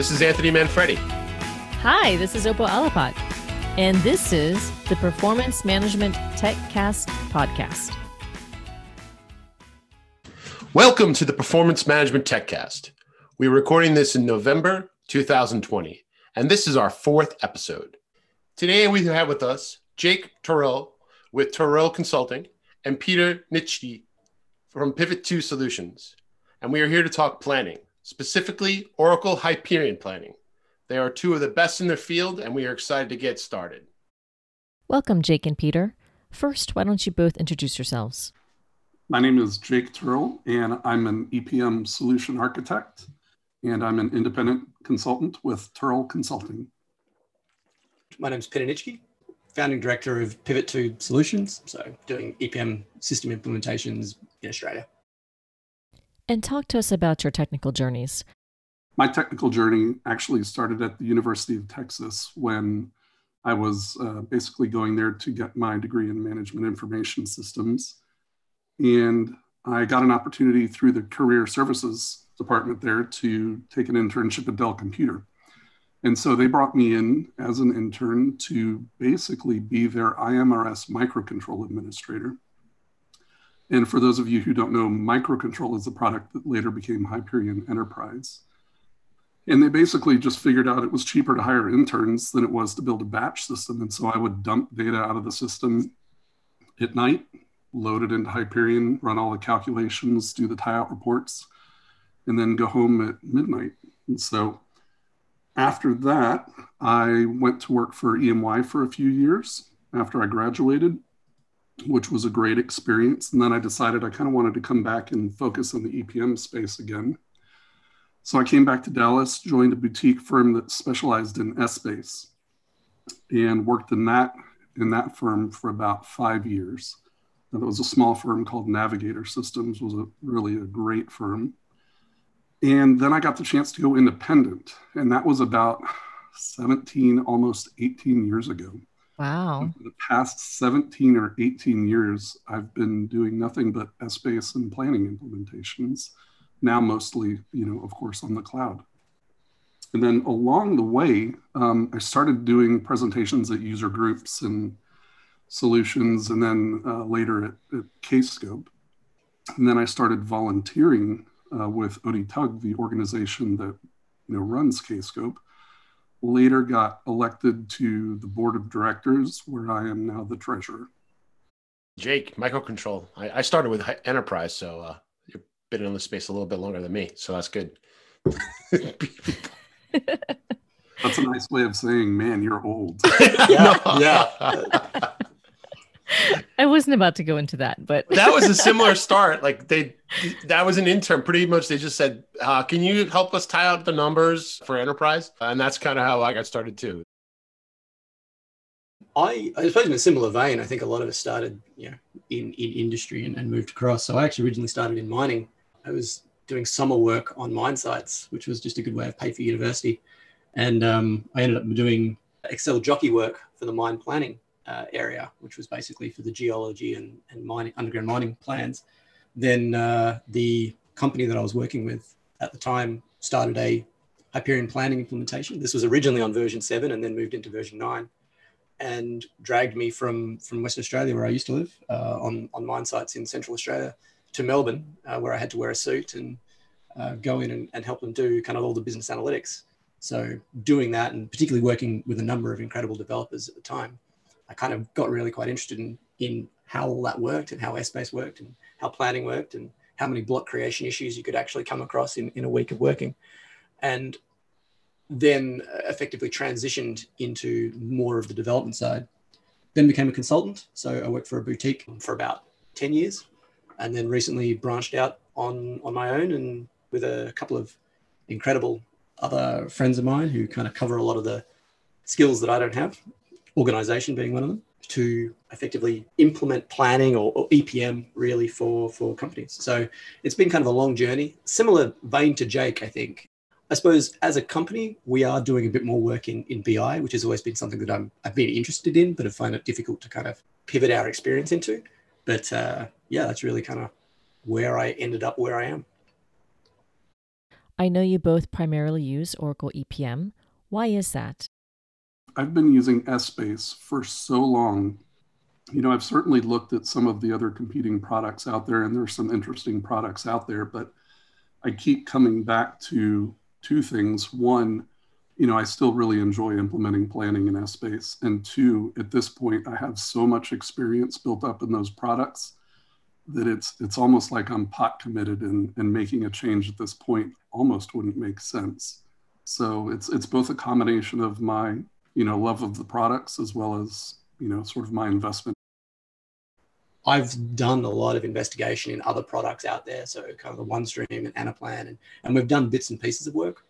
this is Anthony Manfredi. Hi, this is Opal Alapat, and this is the Performance Management TechCast podcast. Welcome to the Performance Management TechCast. We're recording this in November 2020, and this is our fourth episode. Today we have with us Jake Turrell with Turrell Consulting and Peter Nitschke from Pivot 2 Solutions. And we are here to talk planning, specifically Oracle Hyperion planning. They are two of the best in their field, and we are excited to get started. Welcome, Jake and Peter. First, why don't you both introduce yourselves? My name is Jake Turrell, and I'm an EPM solution architect, and I'm an independent consultant with Turrell Consulting. My name is Peter Nitschke, founding director of Pivot 2 Solutions, so doing EPM system implementations in Australia. And talk to us about your technical journeys. My technical journey actually started at the University of Texas when I was uh, basically going there to get my degree in management information systems. And I got an opportunity through the career services department there to take an internship at Dell Computer. And so they brought me in as an intern to basically be their IMRS microcontrol administrator. And for those of you who don't know, microcontrol is a product that later became Hyperion Enterprise. And they basically just figured out it was cheaper to hire interns than it was to build a batch system. And so I would dump data out of the system at night, load it into Hyperion, run all the calculations, do the tie-out reports, and then go home at midnight. And so after that, I went to work for E&Y for a few years after I graduated, which was a great experience. And then I decided I kind of wanted to come back and focus on the EPM space again. So I came back to Dallas, joined a boutique firm that specialized in Essbase, and worked in that in that firm for about five years. That was a small firm called Navigator Systems, was a really a great firm. And then I got the chance to go independent, and that was about 17, almost 18 years ago. Wow. For the past 17 or 18 years, I've been doing nothing but Essbase and planning implementations now mostly, you know, of course, on the cloud. And then along the way, um, I started doing presentations at user groups and solutions, and then uh, later at, at Kscope. And then I started volunteering uh, with ODTUG, the organization that you know runs Kscope. Later got elected to the board of directors, where I am now the treasurer. Jake, microcontrol. I, I started with Enterprise, so uh, you've been in the space a little bit longer than me, so that's good. that's a nice way of saying, man, you're old. yeah, yeah. I wasn't about to go into that, but that was a similar start. Like they, that was an intern. Pretty much, they just said, uh, "Can you help us tie out the numbers for enterprise?" And that's kind of how I got started too. I, I suppose in a similar vein, I think a lot of us started, you know, in, in industry and, and moved across. So I actually originally started in mining I was doing summer work on mine sites, which was just a good way of pay for university. And um, I ended up doing Excel jockey work for the mine planning uh, area, which was basically for the geology and, and mining, underground mining plans. Then uh, the company that I was working with at the time started a Hyperion planning implementation. This was originally on version seven and then moved into version nine and dragged me from, from Western Australia, where I used to live, uh, on, on mine sites in Central Australia to Melbourne, uh, where I had to wear a suit and uh, go in and, and, help them do kind of all the business analytics. So doing that, and particularly working with a number of incredible developers at the time, I kind of got really quite interested in in how all that worked and how Essbase worked and how planning worked and how many block creation issues you could actually come across in, in a week of working. And then effectively transitioned into more of the development side. Then became a consultant. So I worked for a boutique for about 10 years and then recently branched out on on my own and with a couple of incredible other friends of mine who kind of cover a lot of the skills that I don't have, organization being one of them, to effectively implement planning or, or, EPM really for for companies. So it's been kind of a long journey, similar vein to Jake, I think. I suppose as a company, we are doing a bit more work in, in BI, which has always been something that I'm I've been interested in, but I find it difficult to kind of pivot our experience into. But uh, yeah, that's really kind of where I ended up where I am. I know you both primarily use Oracle EPM. Why is that? I've been using Essbase for so long. You know, I've certainly looked at some of the other competing products out there, and there's some interesting products out there, but I keep coming back to two things. One, you know, I still really enjoy implementing planning in Essbase. And two, at this point, I have so much experience built up in those products that it's it's almost like I'm pot committed and, and making a change at this point almost wouldn't make sense. So it's it's both a combination of my, you know, love of the products as well as, you know, sort of my investment. I've done a lot of investigation in other products out there, so kind of the OneStream and Anaplan, and, and we've done bits and pieces of work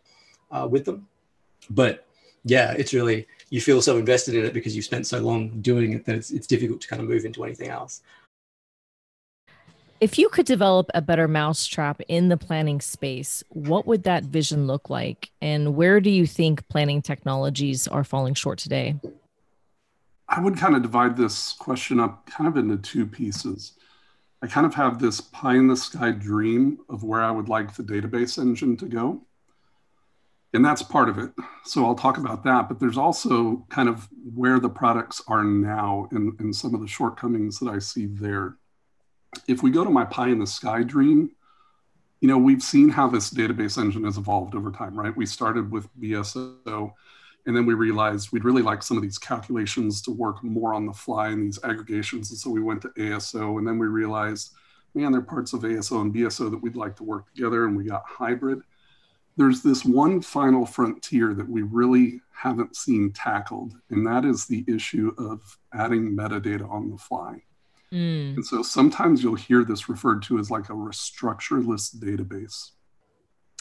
uh, with them. But yeah, it's really you feel so invested in it because you've spent so long doing it that it's, it's difficult to kind of move into anything else. If you could develop a better mousetrap in the planning space, what would that vision look like? And where do you think planning technologies are falling short today? I would kind of divide this question up kind of into two pieces. I kind of have this pie in the sky dream of where I would like the database engine to go. And that's part of it. So I'll talk about that. But there's also kind of where the products are now and, and some of the shortcomings that I see there if we go to my pie in the sky dream, you know, we've seen how this database engine has evolved over time, right? We started with BSO, and then we realized we'd really like some of these calculations to work more on the fly and these aggregations. And so we went to ASO, and then we realized, man, there are parts of ASO and BSO that we'd like to work together, and we got hybrid. There's this one final frontier that we really haven't seen tackled, and that is the issue of adding metadata on the fly. Mm. And so sometimes you'll hear this referred to as like a restructureless database.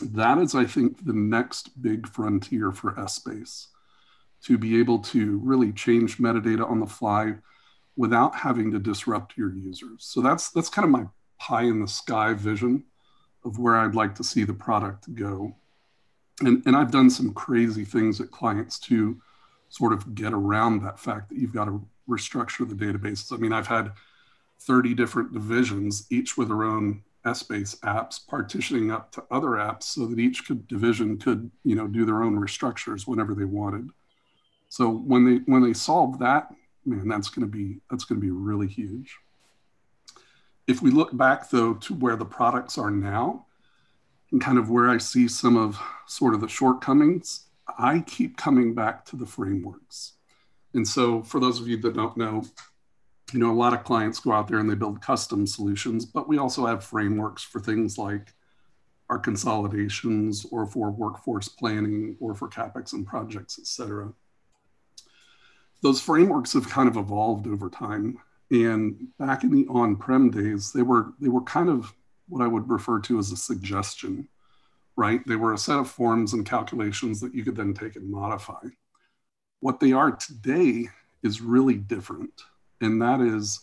That is, I think, the next big frontier for Essbase to be able to really change metadata on the fly without having to disrupt your users. So that's that's kind of my pie in the sky vision of where I'd like to see the product go. And, and I've done some crazy things at clients to sort of get around that fact that you've got to restructure the databases. I mean, I've had 30 different divisions, each with their own Essbase apps, partitioning up to other apps so that each could, division could, you know, do their own restructures whenever they wanted. So when they when they solve that, man, that's going to be that's going to be really huge. If we look back though to where the products are now, and kind of where I see some of sort of the shortcomings, I keep coming back to the frameworks. And so for those of you that don't know, you know, a lot of clients go out there and they build custom solutions, but we also have frameworks for things like our consolidations or for workforce planning or for capex and projects, et cetera. Those frameworks have kind of evolved over time. And back in the on-prem days, they were they were kind of what I would refer to as a suggestion, right? They were a set of forms and calculations that you could then take and modify. What they are today is really different and that is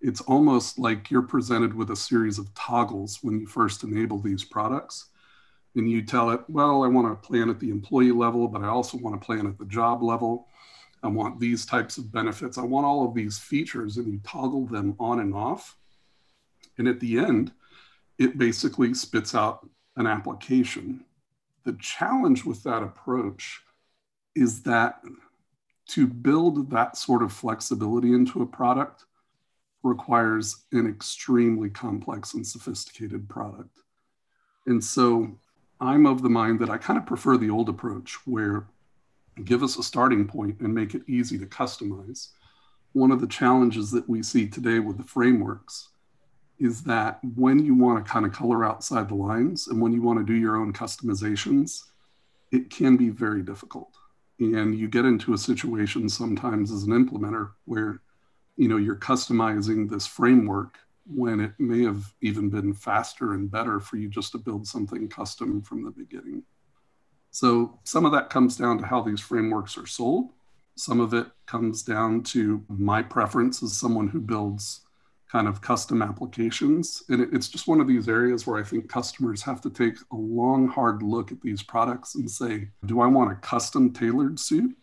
it's almost like you're presented with a series of toggles when you first enable these products. And you tell it well i want to plan at the employee level but i also want to plan at the job level. I want these types of benefits. I want all of these features and you toggle them on and off. And at the end it basically spits out an application. The challenge with that approach is that to build that sort of flexibility into a product requires an extremely complex and sophisticated product. And so I'm of the mind that I kind of prefer the old approach where give us a starting point and make it easy to customize. One of the challenges that we see today with the frameworks is that when you want to kind of color outside the lines and when you want to do your own customizations, it can be very difficult and you get into a situation sometimes as an implementer where you know you're customizing this framework when it may have even been faster and better for you just to build something custom from the beginning. So some of that comes down to how these frameworks are sold. Some of it comes down to my preference as someone who builds kind of custom applications. And it, it's just one of these areas where I think customers have to take a long, hard look at these products and say, do I want a custom tailored suit?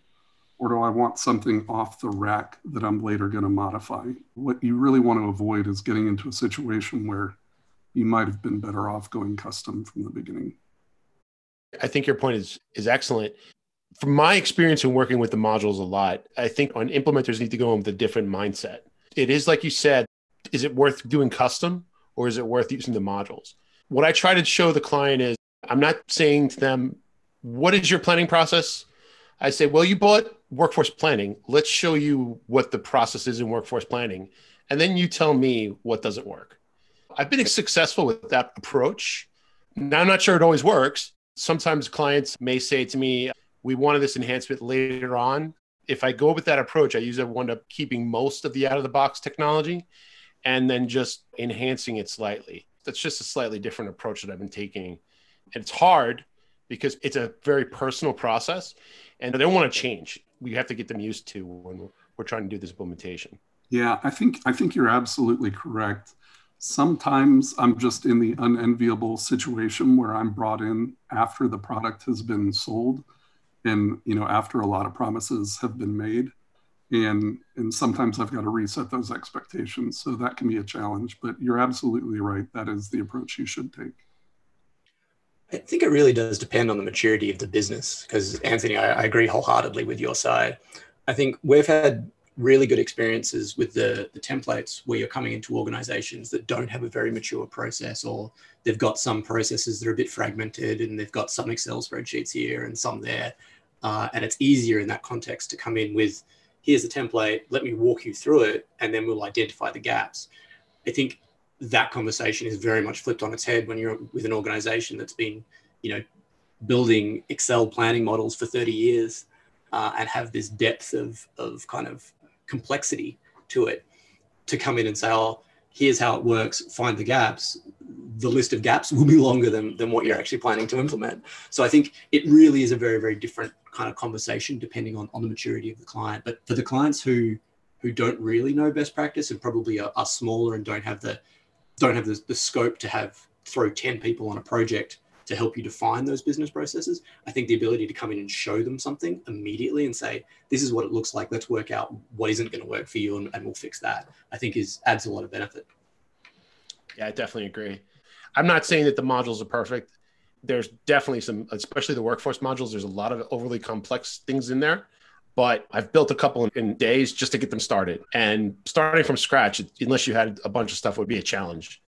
Or do I want something off the rack that I'm later going to modify? What you really want to avoid is getting into a situation where you might have been better off going custom from the beginning. I think your point is is excellent. From my experience in working with the modules a lot, I think on implementers need to go in with a different mindset. It is like you said, is it worth doing custom or is it worth using the modules? What I try to show the client is I'm not saying to them, what is your planning process? I say, well, you bought workforce planning. Let's show you what the process is in workforce planning. And then you tell me what doesn't work. I've been successful with that approach. Now, I'm not sure it always works. Sometimes clients may say to me, we wanted this enhancement later on. If I go with that approach, I usually wind up keeping most of the out of the box technology and then just enhancing it slightly. That's just a slightly different approach that I've been taking. And it's hard because it's a very personal process and they don't want to change. We have to get them used to when we're trying to do this implementation. Yeah, I think I think you're absolutely correct. Sometimes I'm just in the unenviable situation where I'm brought in after the product has been sold and you know after a lot of promises have been made and and sometimes I've got to reset those expectations. So that can be a challenge, but you're absolutely right. That is the approach you should take. I think it really does depend on the maturity of the business. Because Anthony, I, I, agree wholeheartedly with your side. I think we've had really good experiences with the, the templates where you're coming into organizations that don't have a very mature process or they've got some processes that are a bit fragmented and they've got some Excel spreadsheets here and some there. Uh, and it's easier in that context to come in with, here's the template, let me walk you through it, and then we'll identify the gaps. I think that conversation is very much flipped on its head when you're with an organization that's been, you know, building Excel planning models for 30 years uh, and have this depth of, of kind of complexity to it to come in and say, oh, here's how it works, find the gaps. The list of gaps will be longer than, than what you're actually planning to implement. So I think it really is a very, very different kind of conversation depending on, on the maturity of the client. But for the clients who who don't really know best practice and probably are, are smaller and don't have the don't have the, the scope to have throw 10 people on a project to help you define those business processes. I think the ability to come in and show them something immediately and say, this is what it looks like. Let's work out what isn't going to work for you and, and we'll fix that. I think is adds a lot of benefit. Yeah, I definitely agree. I'm not saying that the modules are perfect. There's definitely some, especially the workforce modules, there's a lot of overly complex things in there but I've built a couple in days just to get them started. And starting from scratch, unless you had a bunch of stuff, would be a challenge.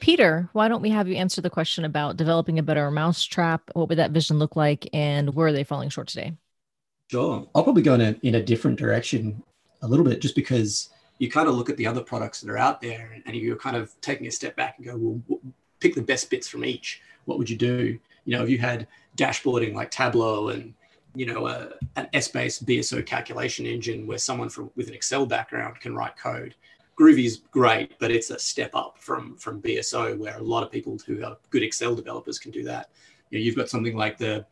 Peter, why don't we have you answer the question about developing a better mousetrap? What would that vision look like, and where are they falling short today? Sure. I'll probably go in a, in a different direction a little bit just because you kind of look at the other products that are out there and, you're kind of taking a step back and go, well, pick the best bits from each. What would you do? You know, if you had dashboarding like Tableau and you know, a, an Essbase BSO calculation engine where someone from with an Excel background can write code. Groovy is great, but it's a step up from from BSO, where a lot of people who are good Excel developers can do that. You know, you've got something like the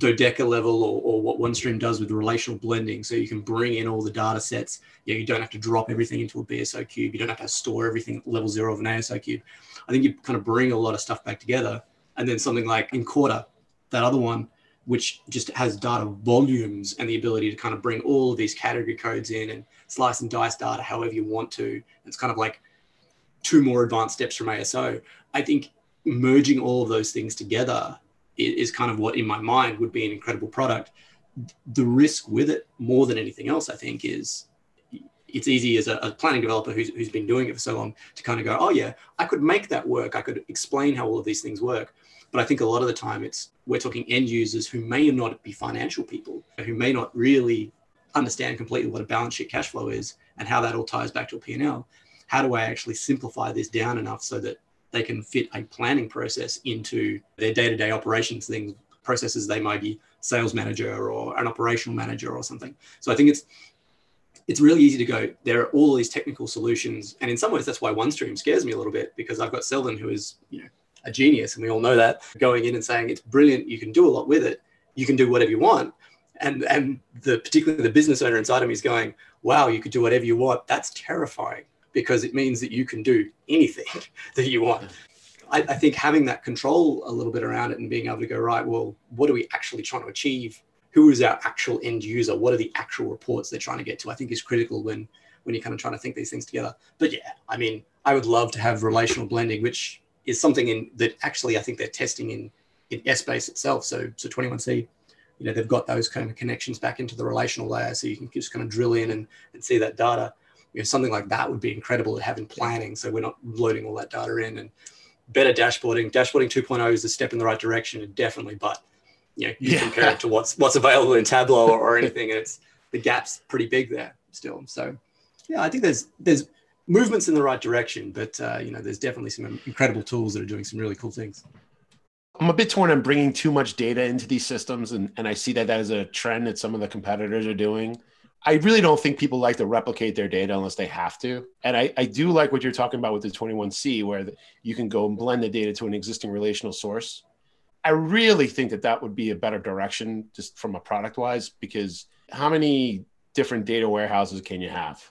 Dodeca level or, or what OneStream does with relational blending. So you can bring in all the data sets. You, know, you don't have to drop everything into a BSO cube. You don't have to store everything level zero of an ASO cube. I think you kind of bring a lot of stuff back together. And then something like Incorta, that other one, which just has data volumes and the ability to kind of bring all of these category codes in and slice and dice data however you want to. It's kind of like two more advanced steps from ASO. I think merging all of those things together is kind of what in my mind would be an incredible product. The risk with it, more than anything else, I think, is it's easy as a, planning developer who's, who's been doing it for so long to kind of go, oh yeah, I could make that work. I could explain how all of these things work. But I think a lot of the time it's we're talking end users who may not be financial people, who may not really understand completely what a balance sheet cash flow is and how that all ties back to a P&L. How do I actually simplify this down enough so that they can fit a planning process into their day-to-day operations things, processes they might be sales manager or an operational manager or something. So I think it's it's really easy to go. There are all these technical solutions, and in some ways, that's why OneStream scares me a little bit because I've got Celvin, who is you know a genius, and we all know that, going in and saying it's brilliant, you can do a lot with it, you can do whatever you want. And and the particularly the business owner inside of me is going, wow, you could do whatever you want. That's terrifying because it means that you can do anything that you want. I, I think having that control a little bit around it and being able to go, right, well, what are we actually trying to achieve? Who is our actual end user? What are the actual reports they're trying to get to? I think is critical when when you're kind of trying to think these things together. But yeah, I mean, I would love to have relational blending, which is something in that actually I think they're testing in in Essbase itself. So so 21C, you know, they've got those kind of connections back into the relational layer, so you can just kind of drill in and, and see that data. You know, something like that would be incredible to have in planning. So we're not loading all that data in and better dashboarding. Dashboarding 2.0 is a step in the right direction, definitely, but you know, you yeah. compare it to what's what's available in Tableau or, or anything, and it's the gap's pretty big there still. So yeah, I think there's there's movements in the right direction, but uh, you know, there's definitely some incredible tools that are doing some really cool things. I'm a bit torn on bringing too much data into these systems, and, and I see that that is a trend that some of the competitors are doing. I really don't think people like to replicate their data unless they have to. And I, I do like what you're talking about with the 21C, where the, you can go and blend the data to an existing relational source. I really think that that would be a better direction just from a product wise, because how many different data warehouses can you have?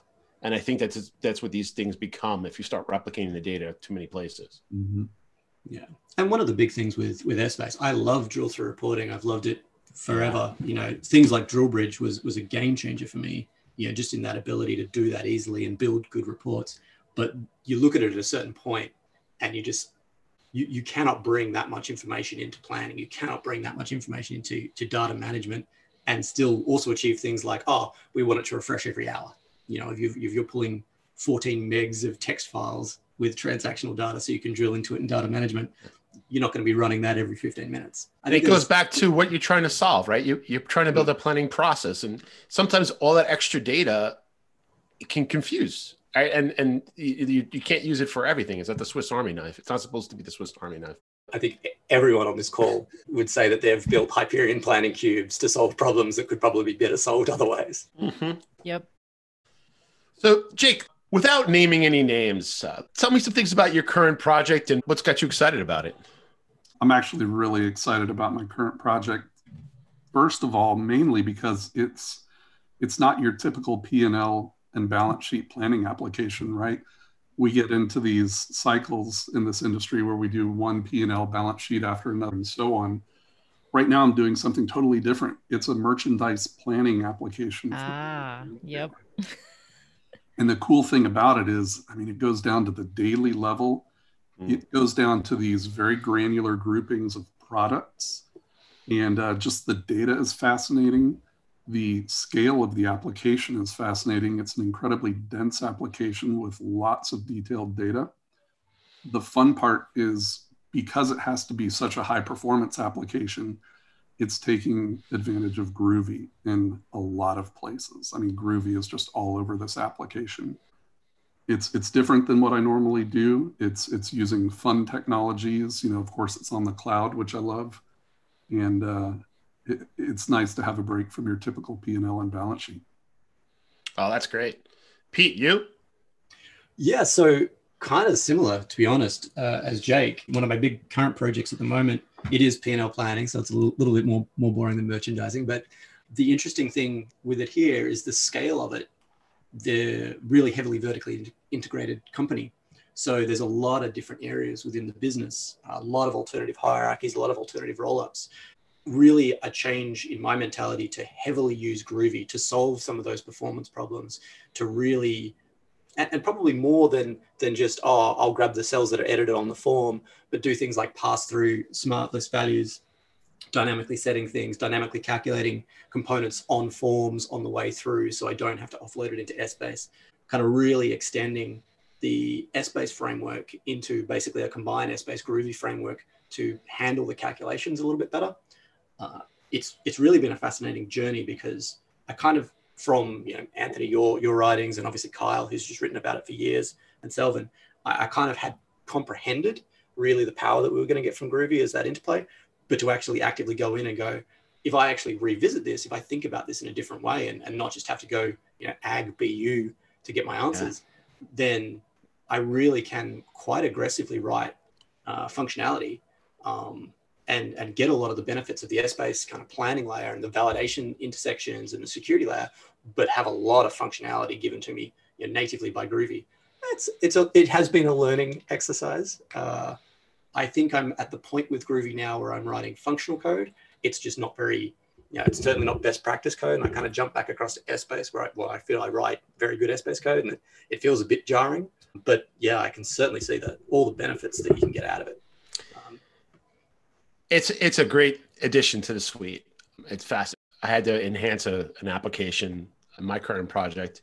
And I think that's that's what these things become if you start replicating the data too many places. Mm-hmm. Yeah, and one of the big things with with Essbase, I love drill through reporting. I've loved it forever. You know, things like DrillBridge was was a game changer for me. You know, just in that ability to do that easily and build good reports. But you look at it at a certain point, and you just you, you cannot bring that much information into planning. You cannot bring that much information into to data management and still also achieve things like, oh, we want it to refresh every hour you know, if, you if you're pulling 14 megs of text files with transactional data so you can drill into it in data management, you're not going to be running that every 15 minutes. I think it goes back to what you're trying to solve, right? You, you're trying to build a planning process, and sometimes all that extra data can confuse. Right? And and you, you can't use it for everything. It's like the Swiss Army knife. It's not supposed to be the Swiss Army knife. I think everyone on this call would say that they've built Hyperion planning cubes to solve problems that could probably be better solved otherwise. Mm-hmm. Yep. So, Jake, without naming any names, uh, tell me some things about your current project and what's got you excited about it. I'm actually really excited about my current project. First of all, mainly because it's it's not your typical P&L and balance sheet planning application, right? We get into these cycles in this industry where we do one P&L balance sheet after another and so on. Right now I'm doing something totally different. It's a merchandise planning application. Ah, yep. And the cool thing about it is, I mean, it goes down to the daily level. Mm. It goes down to these very granular groupings of products. And uh, just the data is fascinating. The scale of the application is fascinating. It's an incredibly dense application with lots of detailed data. The fun part is because it has to be such a high performance application, it's taking advantage of Groovy in a lot of places. I mean, Groovy is just all over this application. It's it's different than what I normally do. It's it's using fun technologies. You know, of course, it's on the cloud, which I love, and uh, it, it's nice to have a break from your typical P and L and balance sheet. Oh, that's great, Pete. You? Yeah. So kind of similar, to be honest, uh, as Jake. One of my big current projects at the moment it is P&L planning, so it's a little, bit more more boring than merchandising. But the interesting thing with it here is the scale of it. They're really heavily vertically integrated company. So there's a lot of different areas within the business, a lot of alternative hierarchies, a lot of alternative roll-ups. Really a change in my mentality to heavily use Groovy to solve some of those performance problems, to really and, and, probably more than than just oh I'll grab the cells that are edited on the form, but do things like pass through smart list values, dynamically setting things, dynamically calculating components on forms on the way through, so I don't have to offload it into Essbase. Kind of really extending the Essbase framework into basically a combined Essbase Groovy framework to handle the calculations a little bit better. Uh, it's it's really been a fascinating journey because I kind of from you know Anthony, your your writings, and obviously Kyle, who's just written about it for years, and Celvin, I, I kind of had comprehended really the power that we were going to get from Groovy as that interplay, but to actually actively go in and go, if I actually revisit this, if I think about this in a different way, and, and not just have to go you know ag bu to get my answers, yeah. then I really can quite aggressively write uh, functionality um, and, and get a lot of the benefits of the Essbase kind of planning layer and the validation intersections and the security layer, but have a lot of functionality given to me you know, natively by Groovy. It's, it's a, it has been a learning exercise. Uh, I think I'm at the point with Groovy now where I'm writing functional code. It's just not very, you know, it's certainly not best practice code. And I kind of jump back across to Essbase where I, well, I feel I write very good Essbase code and it, it feels a bit jarring. But yeah, I can certainly see that all the benefits that you can get out of it It's it's a great addition to the suite. It's fast. I had to enhance a, an application, in my current project,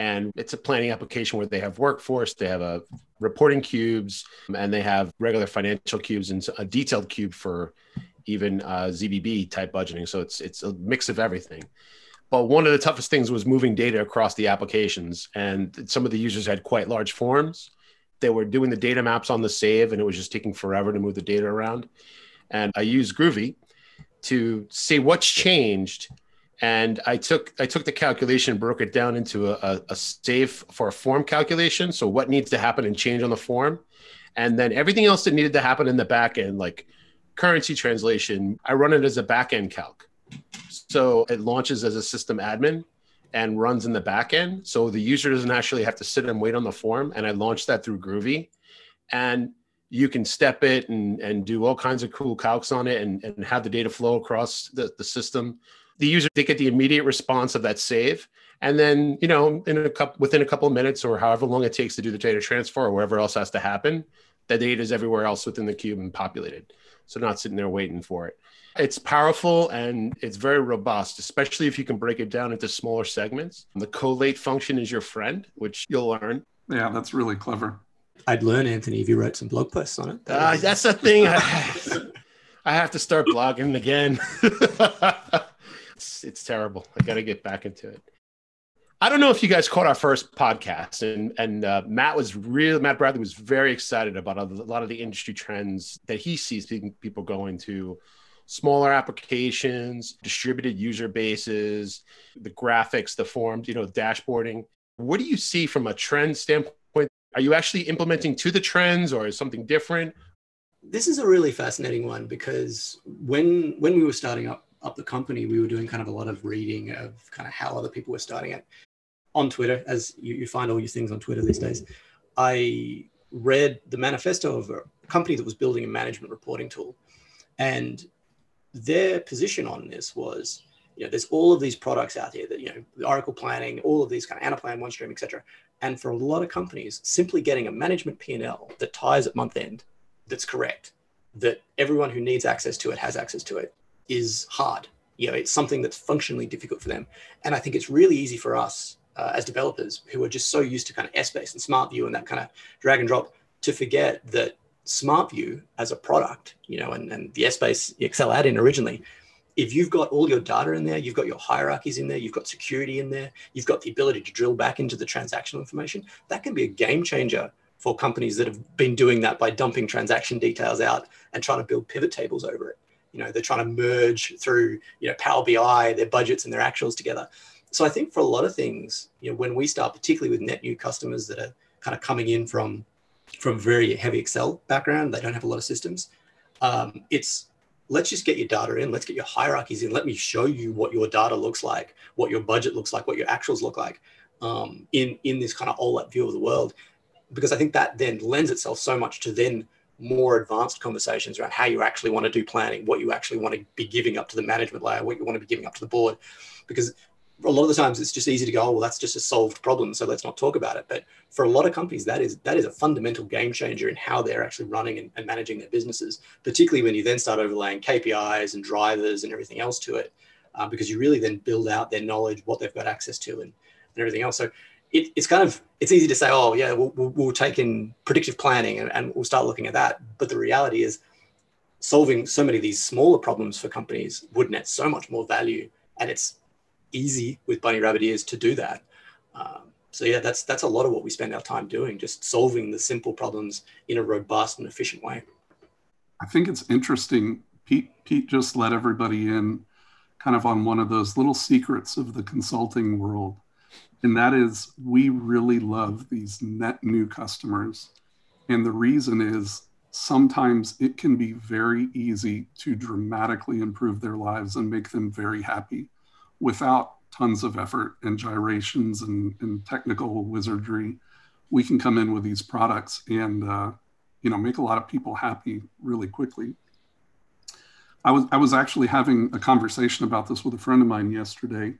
and it's a planning application where they have workforce, they have a reporting cubes, and they have regular financial cubes and a detailed cube for even uh, ZBB type budgeting. So it's it's a mix of everything. But one of the toughest things was moving data across the applications, and some of the users had quite large forms. They were doing the data maps on the save, and it was just taking forever to move the data around. And I used Groovy to see what's changed and I took I took the calculation, broke it down into a, a, save for a form calculation. So what needs to happen and change on the form, and then everything else that needed to happen in the back end, like currency translation, I run it as a back end calc. So it launches as a system admin and runs in the back end. So the user doesn't actually have to sit and wait on the form. And I launched that through Groovy. And you can step it and, and do all kinds of cool calcs on it and, and have the data flow across the, the system. The user they get the immediate response of that save. And then you know in a couple within a couple of minutes or however long it takes to do the data transfer or whatever else has to happen the data is everywhere else within the cube and populated. So not sitting there waiting for it. It's powerful and it's very robust especially if you can break it down into smaller segments. The collate function is your friend which you'll learn. Yeah that's really clever i'd learn anthony if you wrote some blog posts on it uh, that's the thing I have to start blogging again it's it's terrible. I got to get back into it. I don't know if you guys caught our first podcast, and and uh, Matt was real. Matt Bradley was very excited about a lot of the industry trends that he sees people going to smaller applications, distributed user bases, the graphics, the forms, you know, dashboarding. What do you see from a trend standpoint? Are you actually implementing to the trends, or is something different? This is a really fascinating one because when when we were starting up up the company, we were doing kind of a lot of reading of kind of how other people were starting it on Twitter, as you, you find all your things on Twitter these days. I read the manifesto of a company that was building a management reporting tool. And their position on this was, you know, there's all of these products out here that, you know, Oracle planning, all of these kind of Anaplan, OneStream, et cetera. And for a lot of companies, simply getting a management P&L that ties at month end, that's correct, that everyone who needs access to it has access to it, is hard. You know, it's something that's functionally difficult for them. And I think it's really easy for us uh, as developers who are just so used to kind of Essbase and SmartView and that kind of drag and drop to forget that SmartView as a product, you know, and, and the Essbase Excel add-in originally, if you've got all your data in there, you've got your hierarchies in there, you've got security in there, you've got the ability to drill back into the transactional information, that can be a game changer for companies that have been doing that by dumping transaction details out and trying to build pivot tables over it. You know they're trying to merge through you know power bi their budgets and their actuals together. So i think for a lot of things you know when we start particularly with net new customers that are kind of coming in from from very heavy excel background they don't have a lot of systems um, it's let's just get your data in. Let's get your hierarchies in. Let me show you what your data looks like what your budget looks like what your actuals look like um, in in this kind of OLAP view of the world. Because i think that then lends itself so much to then more advanced conversations around how you actually want to do planning, what you actually want to be giving up to the management layer, what you want to be giving up to the board. Because a lot of the times it's just easy to go, oh, well, that's just a solved problem, so let's not talk about it. But for a lot of companies, that is that is a fundamental game changer in how they're actually running and, and managing their businesses, particularly when you then start overlaying KPIs and drivers and everything else to it, uh, because you really then build out their knowledge, what they've got access to, and, and everything else. So it, it's kind of it's easy to say, oh yeah, we'll, we'll, we'll take in predictive planning and, and, we'll start looking at that. But the reality is, solving so many of these smaller problems for companies would net so much more value, and it's easy with bunny rabbit ears to do that. Um, so yeah, that's that's a lot of what we spend our time doing, just solving the simple problems in a robust and efficient way. I think it's interesting. Pete Pete just let everybody in, kind of on one of those little secrets of the consulting world and that is we really love these net new customers. And the reason is sometimes it can be very easy to dramatically improve their lives and make them very happy without tons of effort and gyrations and, and technical wizardry. We can come in with these products and uh, you know make a lot of people happy really quickly. I was I was actually having a conversation about this with a friend of mine yesterday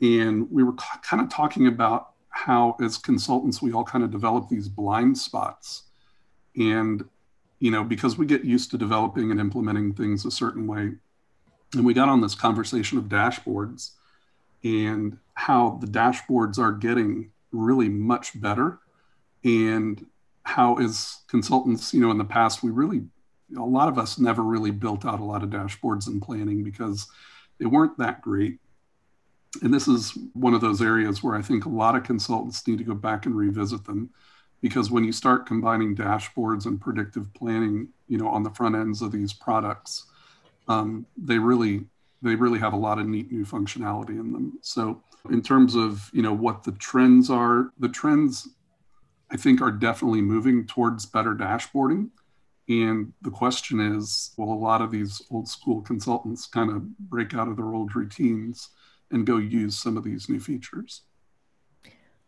and we were kind of talking about how, as consultants, we all kind of develop these blind spots. And, you know, because we get used to developing and implementing things a certain way. And we got on this conversation of dashboards and how the dashboards are getting really much better. And how, as consultants, you know, in the past, we really, a lot of us never really built out a lot of dashboards and planning because they weren't that great. And this is one of those areas where I think a lot of consultants need to go back and revisit them because when you start combining dashboards and predictive planning, you know, on the front ends of these products, um, they really they really have a lot of neat new functionality in them. So in terms of you know what the trends are, the trends I think are definitely moving towards better dashboarding. And the question is, will a lot of these old school consultants kind of break out of their old routines and go use some of these new features?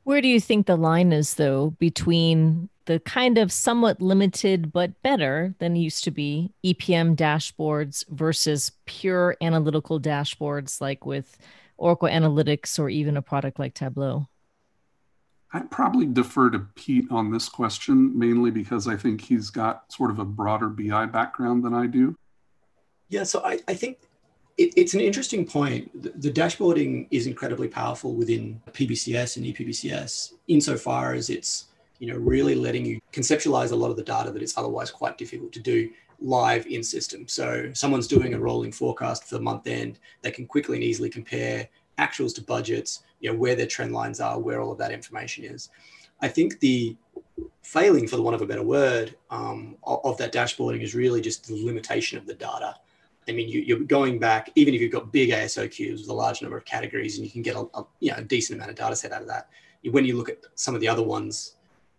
Where do you think the line is, though, between the kind of somewhat limited but better than used to be EPM dashboards versus pure analytical dashboards like with Oracle Analytics or even a product like Tableau? I'd probably defer to Pete on this question, mainly because I think he's got sort of a broader BI background than I do. Yeah, so I, I think it, it's an interesting point. The, the, dashboarding is incredibly powerful within PBCS and ePBCS insofar as it's you know really letting you conceptualize a lot of the data that it's otherwise quite difficult to do live in system. So someone's doing a rolling forecast for the month end, they can quickly and easily compare actuals to budgets, you know, where their trend lines are, where all of that information is. I think the failing, for the want of a better word, um, of, that dashboarding is really just the limitation of the data I mean, you, are going back, even if you've got big ASO cubes with a large number of categories, and you can get a, a you know, a decent amount of data set out of that. When you look at some of the other ones,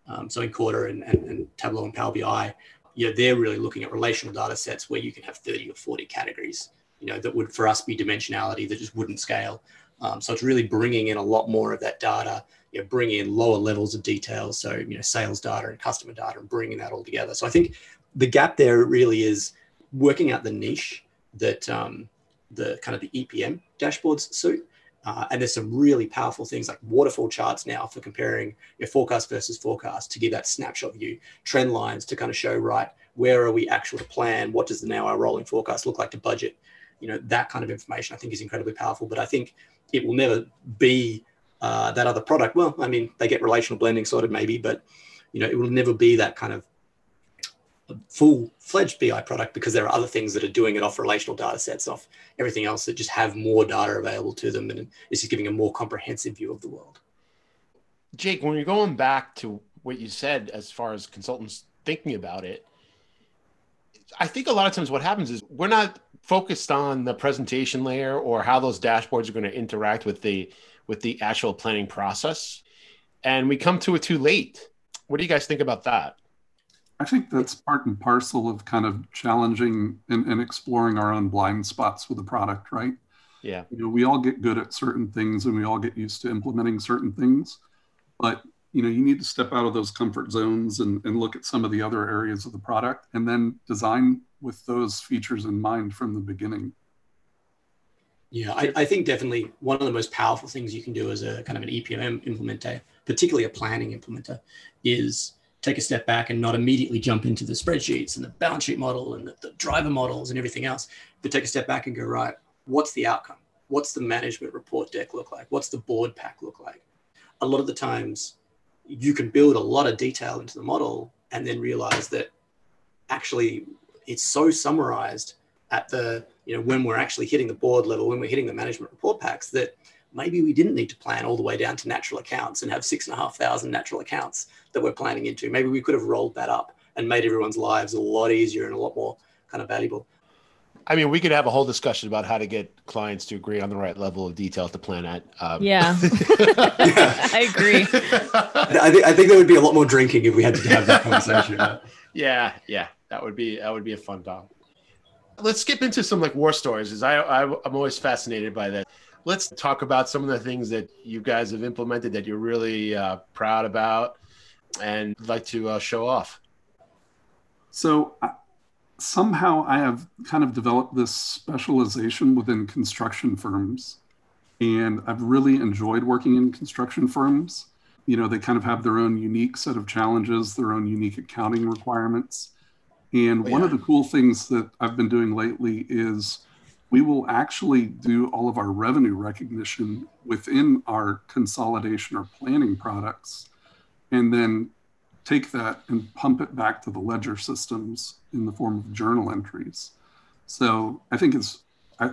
um, so Incorta and, and, and, Tableau and Power BI, you know, they're really looking at relational data sets where you can have 30 or 40 categories, you know, that would for us be dimensionality that just wouldn't scale. Um, so it's really bringing in a lot more of that data, you know, bringing in lower levels of detail. So, you know, sales data and customer data and bringing that all together. So I think the gap there really is working out the niche that um, the kind of the EPM dashboards suit. Uh, and there's some really powerful things like waterfall charts now for comparing your forecast versus forecast to give that snapshot view, trend lines to kind of show, right, where are we actually to plan? What does the now our rolling forecast look like to budget? You know, that kind of information I think is incredibly powerful, but I think it will never be uh, that other product. Well, I mean, they get relational blending sorted maybe, but, you know, it will never be that kind of full fledged BI product because there are other things that are doing it off relational data sets, off everything else that just have more data available to them. And it's just giving a more comprehensive view of the world. Jake, when you're going back to what you said as far as consultants thinking about it, I think a lot of times what happens is we're not focused on the presentation layer or how those dashboards are going to interact with the with the actual planning process. And we come to it too late. What do you guys think about that? I think that's part and parcel of kind of challenging and, and, exploring our own blind spots with the product, right? Yeah. You know, we all get good at certain things and we all get used to implementing certain things, but you know, you need to step out of those comfort zones and, and look at some of the other areas of the product and then design with those features in mind from the beginning. Yeah, I, I think definitely one of the most powerful things you can do as a kind of an EPM implementer, particularly a planning implementer, is take a step back and not immediately jump into the spreadsheets and the balance sheet model and the, the driver models and everything else, but take a step back and go, right, what's the outcome? What's the management report deck look like? What's the board pack look like? A lot of the times you can build a lot of detail into the model and then realize that actually it's so summarized at the, you know, when we're actually hitting the board level, when we're hitting the management report packs that maybe we didn't need to plan all the way down to natural accounts and have six and a half thousand natural accounts that we're planning into. Maybe we could have rolled that up and made everyone's lives a lot easier and a lot more kind of valuable. I mean, we could have a whole discussion about how to get clients to agree on the right level of detail to plan at. Um, yeah. yeah. I agree. I, th- I think there would be a lot more drinking if we had to have that conversation. yeah, yeah, that would be that would be a fun talk. Let's skip into some like war stories, because I, I I'm always fascinated by that let's talk about some of the things that you guys have implemented that you're really uh, proud about and like to uh, show off. So uh, somehow I have kind of developed this specialization within construction firms. And I've really enjoyed working in construction firms. You know, they kind of have their own unique set of challenges, their own unique accounting requirements. And Oh, one of the cool things that I've been doing lately is we will actually do all of our revenue recognition within our consolidation or planning products and then take that and pump it back to the ledger systems in the form of journal entries. So I think it's, I,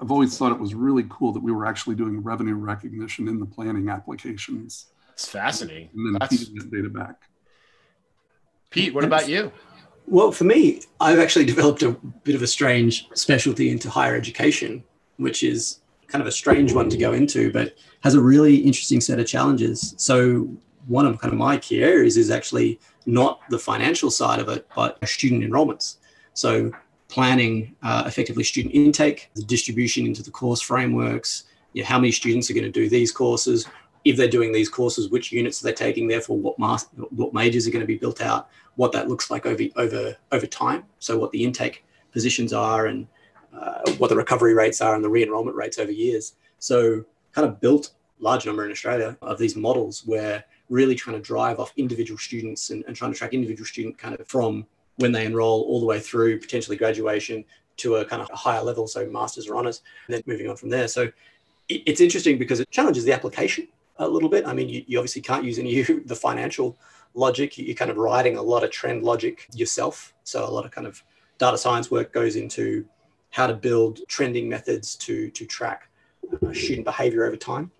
I've always thought it was really cool that we were actually doing revenue recognition in the planning applications It's fascinating. and then That's, feeding that data back. Pete, what about you? Well, for me, I've actually developed a bit of a strange specialty into higher education, which is kind of a strange one to go into, but has a really interesting set of challenges. So, one of kind of my key areas is actually not the financial side of it, but student enrollments. So, planning uh, effectively student intake, the distribution into the course frameworks, you know, how many students are going to do these courses, if they're doing these courses, which units are they taking, therefore what what majors are going to be built out, what that looks like over over over time. So what the intake positions are and uh, what the recovery rates are and the re-enrollment rates over years. So kind of built large number in Australia of these models where really trying to drive off individual students and, and trying to track individual student kind of from when they enroll all the way through potentially graduation to a kind of a higher level, so masters or honors, and then moving on from there. So it, it's interesting because it challenges the application a little bit. I mean, you, you obviously can't use any of the financial logic. You- You're kind of writing a lot of trend logic yourself. So a lot of kind of data science work goes into how to build trending methods to to track uh, student behavior over time,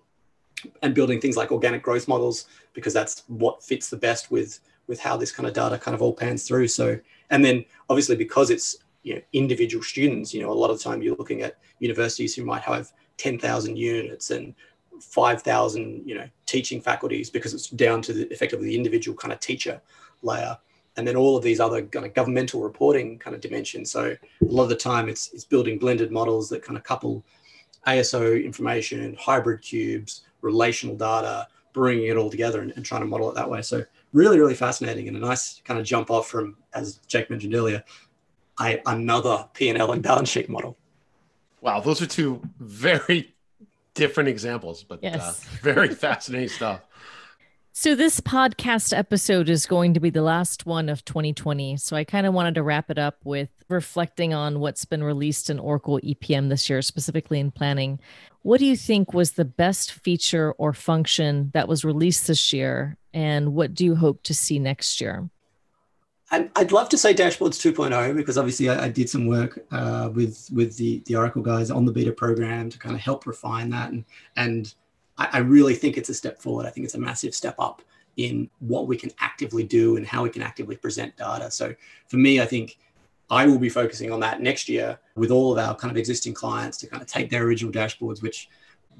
and building things like organic growth models because that's what fits the best with with how this kind of data kind of all pans through. So and then obviously because it's you know individual students, you know a lot of the time you're looking at universities who might have 10,000 units and 5,000 you know teaching faculties because it's down to the, effectively the individual kind of teacher layer. And then all of these other kind of governmental reporting kind of dimensions. So a lot of the time it's it's building blended models that kind of couple aso information hybrid cubes relational data bringing it all together and, and trying to model it that way. So really really fascinating and a nice kind of jump off from as jake mentioned earlier I, another p&l and balance sheet model. Wow, those are two very different examples, but uh, very fascinating stuff. So, this podcast episode is going to be the last one of 2020. So, I kind of wanted to wrap it up with reflecting on what's been released in Oracle EPM this year, specifically in planning. What do you think was the best feature or function that was released this year? And what do you hope to see next year? I'd, love to say Dashboards 2.0 because obviously I, I did some work uh, with with the the Oracle guys on the beta program to kind of help refine that, and and I, I really think it's a step forward. I think it's a massive step up in what we can actively do and how we can actively present data. So for me, I think I will be focusing on that next year with all of our kind of existing clients to kind of take their original dashboards, which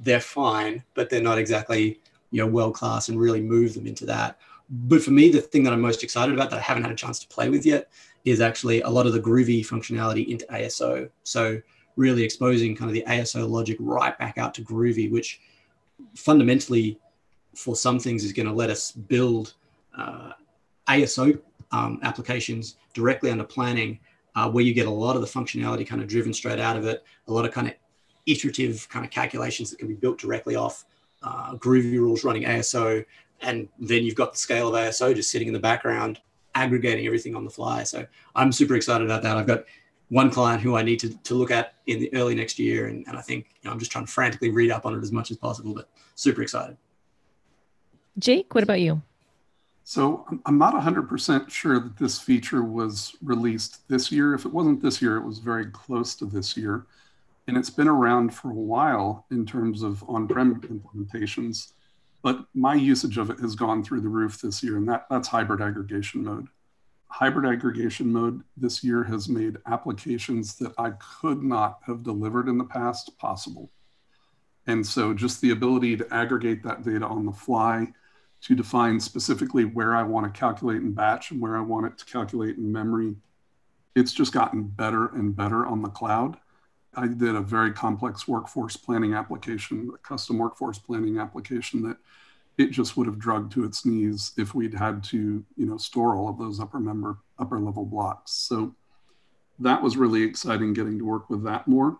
they're fine, but they're not exactly you know world class, and really move them into that but for me, the thing that I'm most excited about that I haven't had a chance to play with yet is actually a lot of the Groovy functionality into ASO. So really exposing kind of the ASO logic right back out to Groovy, which fundamentally for some things is going to let us build uh, ASO um, applications directly under planning, uh, where you get a lot of the functionality kind of driven straight out of it, a lot of kind of iterative kind of calculations that can be built directly off uh, Groovy rules running ASO, and then you've got the scale of ASO just sitting in the background, aggregating everything on the fly. So I'm super excited about that. I've got one client who I need to, to look at in the early next year, and, and I think you know, I'm just trying to frantically read up on it as much as possible, but super excited. Jake, what about you? So I'm- I'm not 100% sure that this feature was released this year. If it wasn't this year, it was very close to this year. And it's been around for a while in terms of on-prem implementations. But my usage of it has gone through the roof this year, and that, that's hybrid aggregation mode. Hybrid aggregation mode this year has made applications that I could not have delivered in the past possible. And so just the ability to aggregate that data on the fly, to define specifically where I want to calculate in batch and where I want it to calculate in memory. It's just gotten better and better on the cloud. I did a very complex workforce planning application, a custom workforce planning application that it just would have drugged to its knees if we'd had to, you know, store all of those upper member, upper level blocks. So that was really exciting getting to work with that more.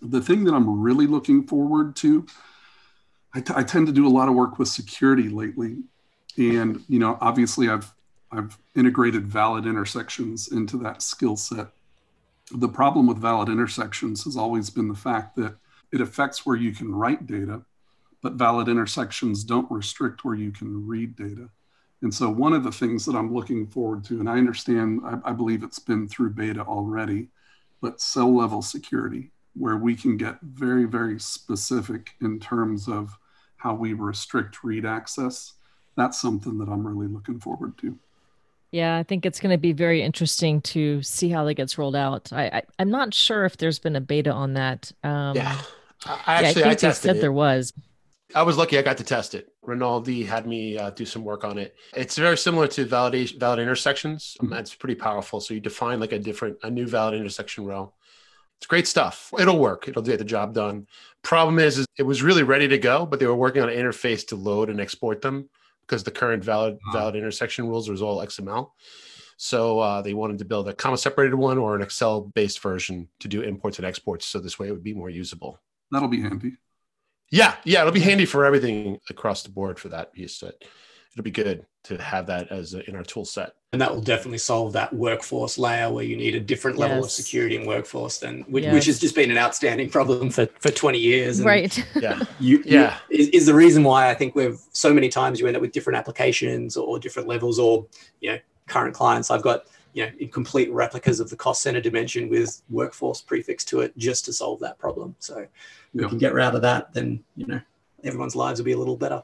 The thing that I'm really looking forward to I, I tend to do a lot of work with security lately and you know obviously i've I've integrated valid intersections into that skill set. The problem with valid intersections has always been the fact that it affects where you can write data, but valid intersections don't restrict where you can read data. And so, one of the things that I'm looking forward to, and I understand, I, I believe it's been through beta already, but cell level security, where we can get very, very specific in terms of how we restrict read access. That's something that I'm really looking forward to. Yeah, I think it's going to be very interesting to see how that gets rolled out. I, I am not sure if there's been a beta on that. Um, yeah, I actually yeah, I, I tested said it. there was. I was lucky I got to test it. Rinaldi had me uh, do some work on it. It's very similar to validation valid intersections. Mm-hmm. It's pretty powerful. So you define like a different a new valid intersection row. It's great stuff. It'll work. It'll get the job done. Problem is, is it was really ready to go, but they were working on an interface to load and export them because the current valid wow. valid intersection rules was all XML. So uh, they wanted to build a comma separated one or an Excel based version to do imports and exports. So this way it would be more usable. That'll be handy. Yeah, yeah, it'll be handy for everything across the board for that piece. That it'll be good to have that as a, in our tool set. And that will definitely solve that workforce layer where you need a different level yes. of security in workforce than which, yes. which, has just been an outstanding problem for, for 20 years. And right. Yeah. You, yeah. You, is, is the reason why I think we've so many times you end up with different applications or different levels or, you know, current clients. I've got, you know, complete replicas of the cost center dimension with workforce prefix to it just to solve that problem. So if we can get rid of that, then you know everyone's lives will be a little better.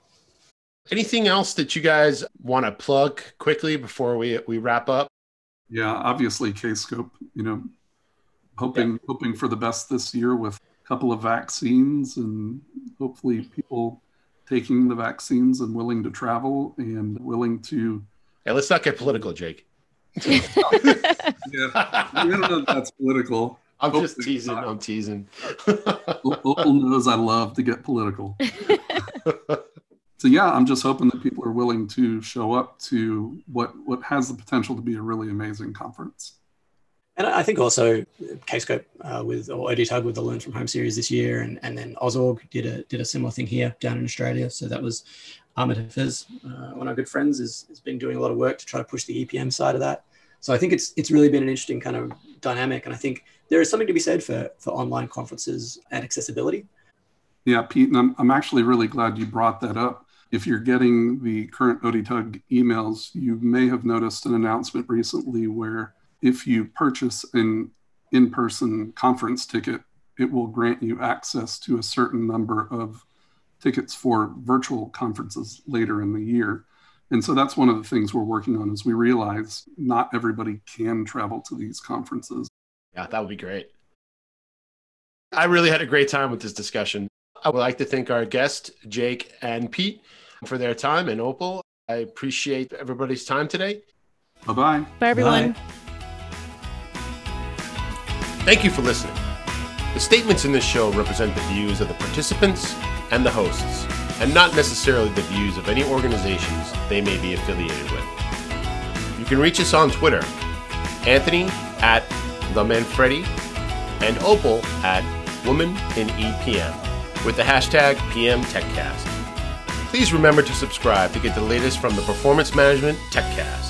Anything else that you guys want to plug quickly before we we wrap up? Yeah, obviously Kscope. You know, hoping yeah. hoping for the best this year with a couple of vaccines and hopefully people taking the vaccines and willing to travel and willing to. Hey, let's not get political, Jake. yeah, I don't know if that's political. I'm just teasing. Not. I'm teasing. Opal knows I love to get political. so yeah, I'm just hoping that people are willing to show up to what what has the potential to be a really amazing conference. And I think also Kscope uh, with or ODTUG with the Learn from Home series this year, and, and then Ozorg did a did a similar thing here down in Australia. So that was Ahmed Hafiz, uh, one of our good friends, is has been doing a lot of work to try to push the EPM side of that. So I think it's it's really been an interesting kind of dynamic, and I think there is something to be said for for online conferences and accessibility. Yeah, Pete, and I'm, I'm actually really glad you brought that up. If you're getting the current ODTUG emails, you may have noticed an announcement recently where if you purchase an in-person conference ticket, it will grant you access to a certain number of tickets for virtual conferences later in the year. And so that's one of the things we're working on is we realize not everybody can travel to these conferences. Yeah, that would be great. I really had a great time with this discussion. I would like to thank our guests, Jake and Pete, for their time and Opal. I appreciate everybody's time today. Bye-bye. Bye, everyone. Bye. Thank you for listening. The statements in this show represent the views of the participants and the hosts and not necessarily the views of any organizations they may be affiliated with. You can reach us on Twitter, Anthony at the Manfredi, and Opal at Woman in EPM with the hashtag PMTechCast. Please remember to subscribe to get the latest from the Performance Management TechCast.